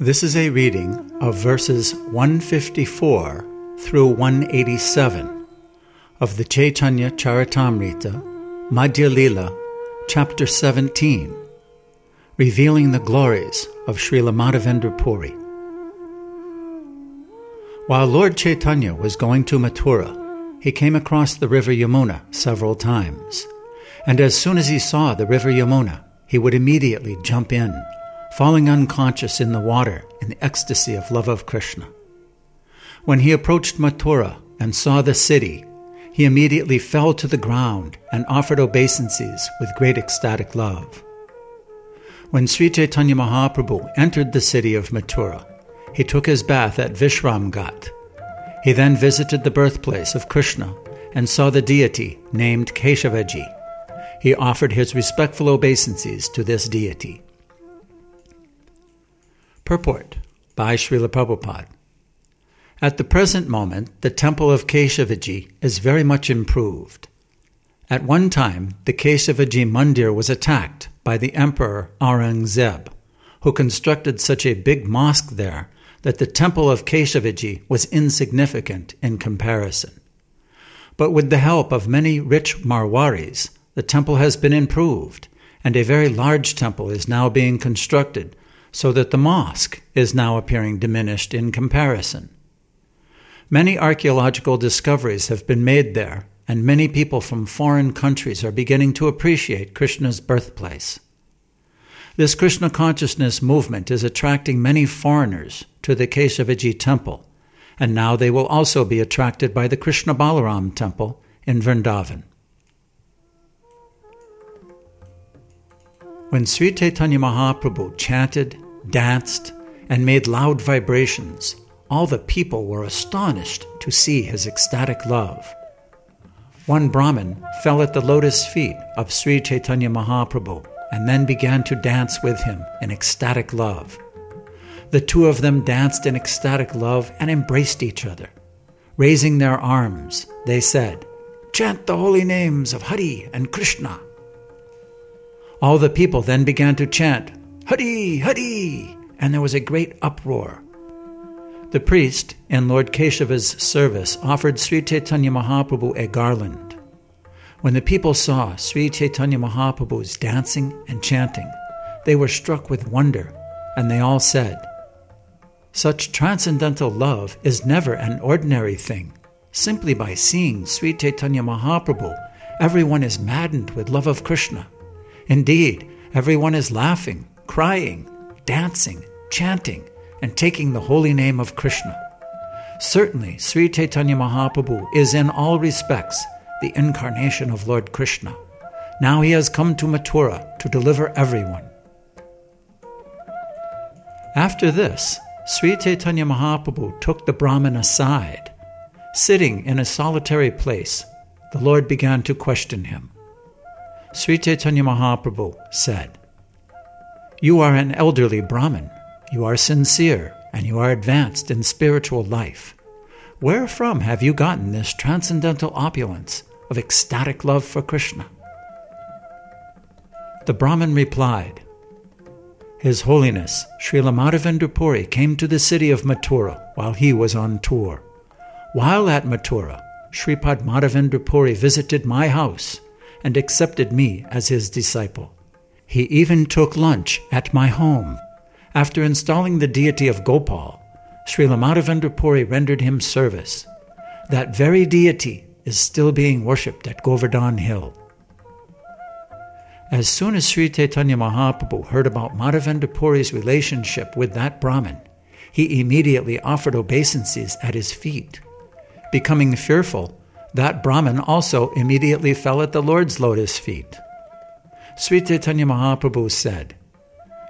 This is a reading of verses 154 through 187 of the Chaitanya Charitamrita, Madhya Lila, chapter 17, revealing the glories of Srila Madhavendra Puri. While Lord Chaitanya was going to Mathura, he came across the river Yamuna several times, and as soon as he saw the river Yamuna, he would immediately jump in falling unconscious in the water in the ecstasy of love of Krishna. When he approached Mathura and saw the city, he immediately fell to the ground and offered obeisances with great ecstatic love. When Sri Chaitanya Mahaprabhu entered the city of Mathura, he took his bath at Vishram Ghat. He then visited the birthplace of Krishna and saw the deity named Keshavaji. He offered his respectful obeisances to this deity. Purport by Srila Prabhupada. At the present moment, the temple of Keshavaji is very much improved. At one time, the Keshavaji Mandir was attacked by the Emperor Aurangzeb, who constructed such a big mosque there that the temple of Keshavaji was insignificant in comparison. But with the help of many rich Marwaris, the temple has been improved, and a very large temple is now being constructed so that the mosque is now appearing diminished in comparison. Many archaeological discoveries have been made there, and many people from foreign countries are beginning to appreciate Krishna's birthplace. This Krishna consciousness movement is attracting many foreigners to the Keshavaji temple, and now they will also be attracted by the Krishna Balaram temple in Vrindavan. When Sri Chaitanya Mahaprabhu chanted, danced, and made loud vibrations, all the people were astonished to see his ecstatic love. One Brahmin fell at the lotus feet of Sri Chaitanya Mahaprabhu and then began to dance with him in ecstatic love. The two of them danced in ecstatic love and embraced each other. Raising their arms, they said, Chant the holy names of Hari and Krishna. All the people then began to chant, Hari, Hari, and there was a great uproar. The priest, in Lord Keshava's service, offered Sri Chaitanya Mahaprabhu a garland. When the people saw Sri Chaitanya Mahaprabhu's dancing and chanting, they were struck with wonder, and they all said, Such transcendental love is never an ordinary thing. Simply by seeing Sri Chaitanya Mahaprabhu, everyone is maddened with love of Krishna. Indeed, everyone is laughing, crying, dancing, chanting, and taking the holy name of Krishna. Certainly, Sri Chaitanya Mahaprabhu is in all respects the incarnation of Lord Krishna. Now he has come to Mathura to deliver everyone. After this, Sri Chaitanya Mahaprabhu took the Brahmin aside. Sitting in a solitary place, the Lord began to question him. Sri Chaitanya Mahaprabhu said, You are an elderly Brahmin, you are sincere, and you are advanced in spiritual life. Where from have you gotten this transcendental opulence of ecstatic love for Krishna? The Brahmin replied, His Holiness Srila Madhavendra Puri came to the city of Mathura while he was on tour. While at Mathura, Sripad Madhavendra Puri visited my house and accepted me as his disciple. He even took lunch at my home. After installing the deity of Gopal, Srila Madhavendra Puri rendered him service. That very deity is still being worshipped at Govardhan Hill. As soon as Sri Chaitanya Mahaprabhu heard about Madhavendra Puri's relationship with that Brahmin, he immediately offered obeisances at his feet. Becoming fearful, that Brahmin also immediately fell at the Lord's lotus feet. Sri Chaitanya Mahaprabhu said,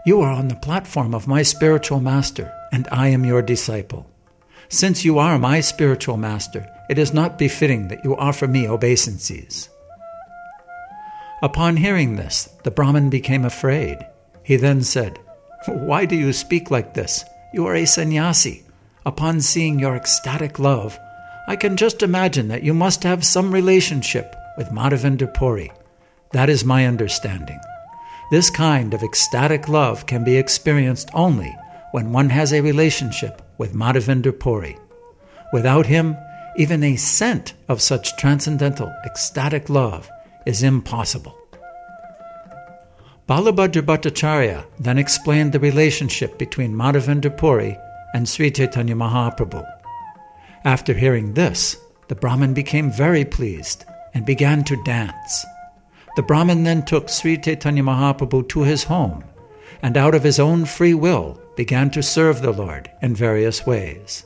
You are on the platform of my spiritual master, and I am your disciple. Since you are my spiritual master, it is not befitting that you offer me obeisances. Upon hearing this, the Brahmin became afraid. He then said, Why do you speak like this? You are a sannyasi. Upon seeing your ecstatic love, I can just imagine that you must have some relationship with Madhavendra Puri. That is my understanding. This kind of ecstatic love can be experienced only when one has a relationship with Madhavendra Puri. Without him, even a scent of such transcendental, ecstatic love is impossible. Balabhadra Bhattacharya then explained the relationship between Madhavendra Puri and Sri Chaitanya Mahaprabhu. After hearing this, the Brahmin became very pleased and began to dance. The Brahmin then took Sri Chaitanya Mahaprabhu to his home and out of his own free will began to serve the Lord in various ways.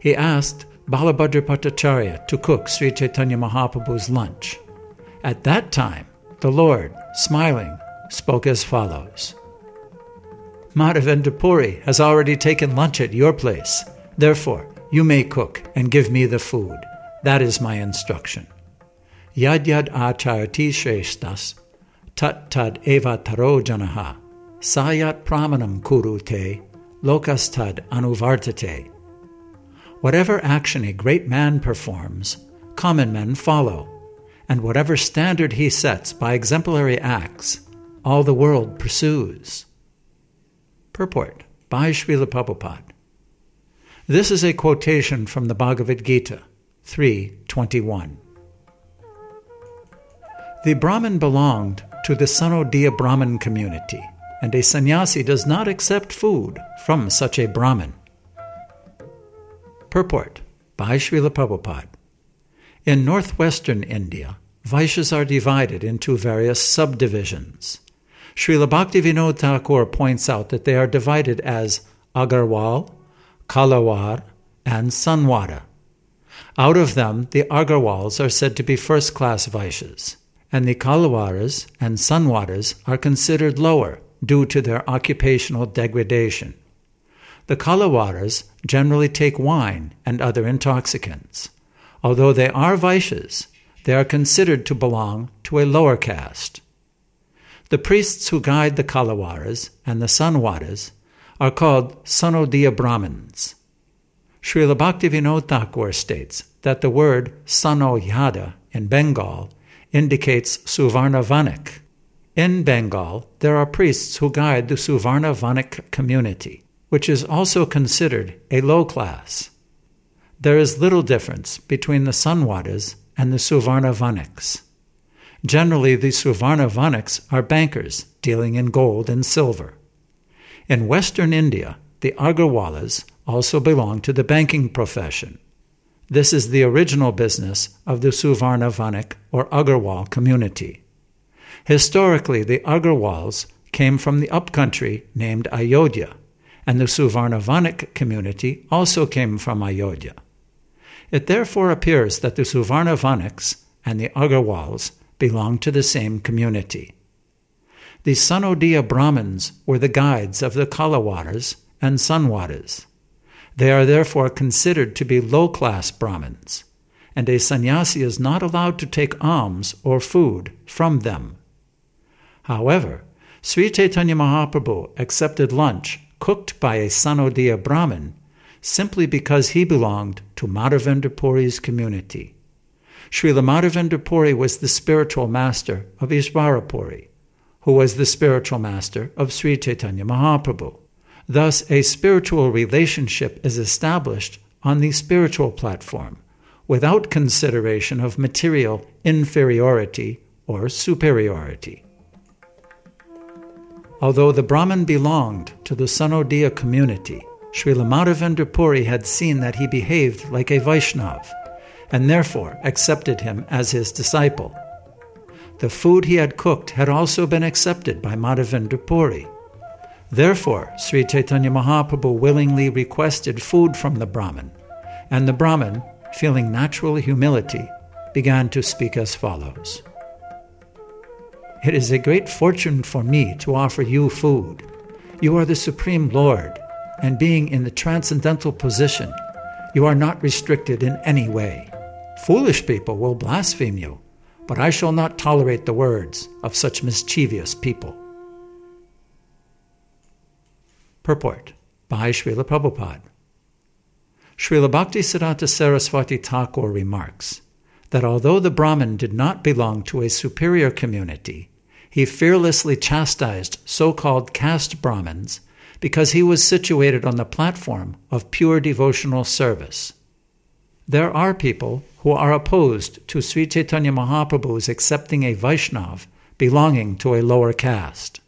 He asked Balabhadra Bhattacharya to cook Sri Chaitanya Mahaprabhu's lunch. At that time, the Lord, smiling, spoke as follows Madhavendra Puri has already taken lunch at your place. Therefore, you may cook and give me the food. That is my instruction. Yad yad acharati shreshtas, tat tad eva taro janaha, sayat pramanam kurute, lokastad anuvartate. Whatever action a great man performs, common men follow, and whatever standard he sets by exemplary acts, all the world pursues. Purport by Srila Prabhupada. This is a quotation from the Bhagavad Gita 3.21. The Brahmin belonged to the Sanodiya Brahmin community, and a sannyasi does not accept food from such a Brahmin. Purport by Srila Prabhupada. In northwestern India, Vaishyas are divided into various subdivisions. Srila Bhaktivinoda Thakur points out that they are divided as Agarwal, Kalawar, and Sanwara. Out of them, the Agarwals are said to be first class Vaishyas, and the Kalawaras and Sanwaras are considered lower due to their occupational degradation. The Kalawaras generally take wine and other intoxicants. Although they are Vaishyas, they are considered to belong to a lower caste. The priests who guide the Kalawaras and the Sanwaras are called Sanodiya Brahmins. Srila Bhaktivinoda Thakur states that the word Sanoyada in Bengal indicates Suvarnavanik. In Bengal, there are priests who guide the Suvarnavanik community, which is also considered a low class. There is little difference between the Sanwadas and the Suvarnavaniks. Generally, the Suvarnavaniks are bankers dealing in gold and silver. In western India, the Agarwalas also belong to the banking profession. This is the original business of the Suvarna Vanik or Agarwal community. Historically, the Agarwals came from the upcountry named Ayodhya, and the Suvarnavanik community also came from Ayodhya. It therefore appears that the Suvarnavaniks and the Agarwals belong to the same community. The Sanodiya Brahmins were the guides of the Kalawaras and Sanwadas. They are therefore considered to be low class Brahmins, and a sannyasi is not allowed to take alms or food from them. However, Sri Chaitanya Mahaprabhu accepted lunch cooked by a Sanodiya Brahmin simply because he belonged to Madhavendra Puri's community. Srila Madhavendra Puri was the spiritual master of Ishvara Puri, who was the spiritual master of Sri Chaitanya Mahaprabhu. Thus, a spiritual relationship is established on the spiritual platform without consideration of material inferiority or superiority. Although the Brahmin belonged to the Sanodiya community, Srila Madhavendra Puri had seen that he behaved like a Vaishnav and therefore accepted him as his disciple. The food he had cooked had also been accepted by Madhavendra Puri Therefore, Sri Chaitanya Mahaprabhu willingly requested food from the Brahmin, and the Brahmin, feeling natural humility, began to speak as follows It is a great fortune for me to offer you food. You are the Supreme Lord, and being in the transcendental position, you are not restricted in any way. Foolish people will blaspheme you, but I shall not tolerate the words of such mischievous people. Purport by Srila Prabhupada. Srila Bhaktisiddhanta Saraswati Thakur remarks that although the Brahmin did not belong to a superior community, he fearlessly chastised so called caste Brahmins because he was situated on the platform of pure devotional service. There are people who are opposed to Sri Chaitanya Mahaprabhu's accepting a Vaishnav belonging to a lower caste.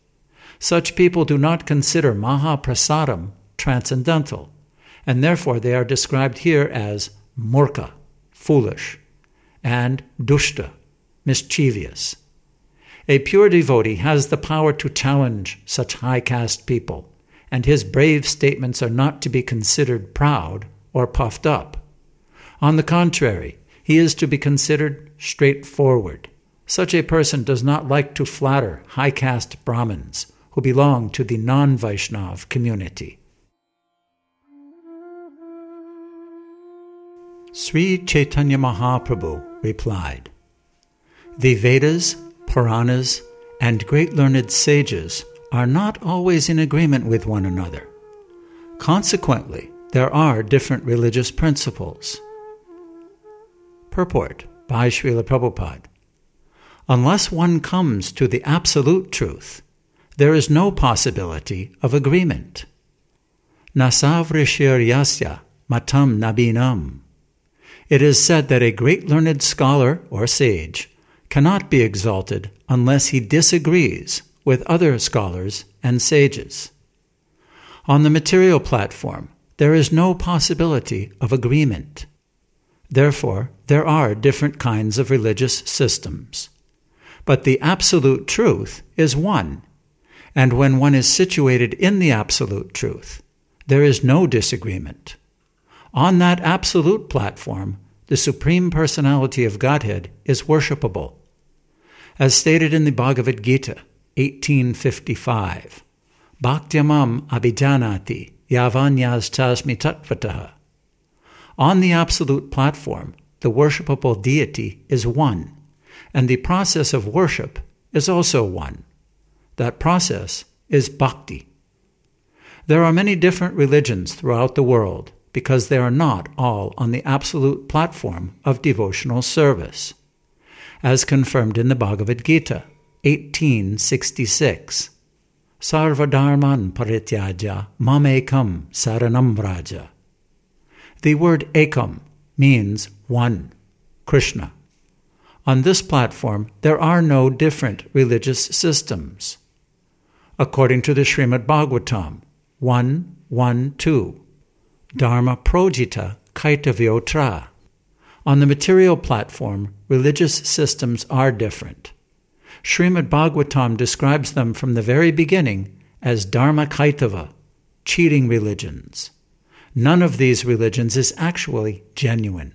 Such people do not consider Mahaprasadam transcendental, and therefore they are described here as murka, foolish, and dushta, mischievous. A pure devotee has the power to challenge such high caste people, and his brave statements are not to be considered proud or puffed up. On the contrary, he is to be considered straightforward. Such a person does not like to flatter high caste Brahmins who belong to the non Vaishnav community. Sri Chaitanya Mahaprabhu replied, The Vedas, Puranas, and great learned sages are not always in agreement with one another. Consequently, there are different religious principles. Purport by Srila Prabhupada Unless one comes to the absolute truth, there is no possibility of agreement. Nasavrishir matam nabinam it is said that a great learned scholar or sage cannot be exalted unless he disagrees with other scholars and sages. On the material platform, there is no possibility of agreement. Therefore, there are different kinds of religious systems. But the absolute truth is one, and when one is situated in the absolute truth, there is no disagreement. On that absolute platform, the Supreme Personality of Godhead is worshipable. As stated in the Bhagavad Gita, 1855, Bhaktyamam abhijanati yavanyas tasmi tatvataha. On the absolute platform, the worshipable deity is one, and the process of worship is also one. That process is bhakti. There are many different religions throughout the world, because they are not all on the absolute platform of devotional service. As confirmed in the Bhagavad Gita, 1866, Sarvadharman parityaja mamekam saranam vraja. The word ekam means one, Krishna. On this platform, there are no different religious systems. According to the Srimad Bhagavatam 1 1 2, Dharma Projita Kaitavyotra. On the material platform, religious systems are different. Srimad Bhagavatam describes them from the very beginning as Dharma Kaitava, cheating religions. None of these religions is actually genuine.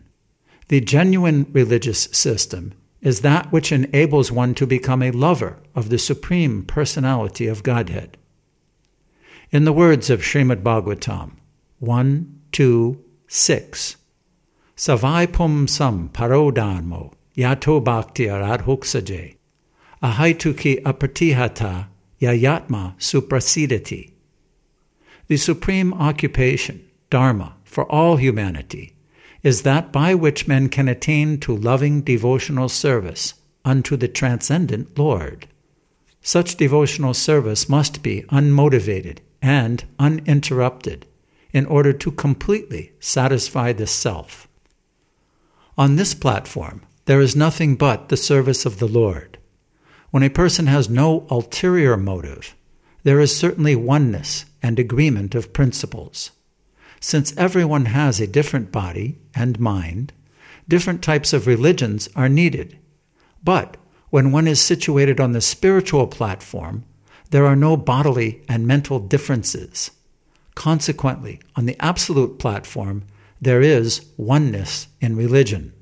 The genuine religious system is that which enables one to become a lover of the Supreme Personality of Godhead. In the words of Srimad Bhagavatam, 1, 2, 6. Savai pum sam Paro parodharmo yato bhakti aradhuksaje ahaituki apratihata yayatma suprasidati. The supreme occupation, dharma, for all humanity is that by which men can attain to loving devotional service unto the transcendent Lord. Such devotional service must be unmotivated and uninterrupted in order to completely satisfy the self. On this platform, there is nothing but the service of the Lord. When a person has no ulterior motive, there is certainly oneness and agreement of principles. Since everyone has a different body and mind, different types of religions are needed. But when one is situated on the spiritual platform, there are no bodily and mental differences. Consequently, on the absolute platform, there is oneness in religion.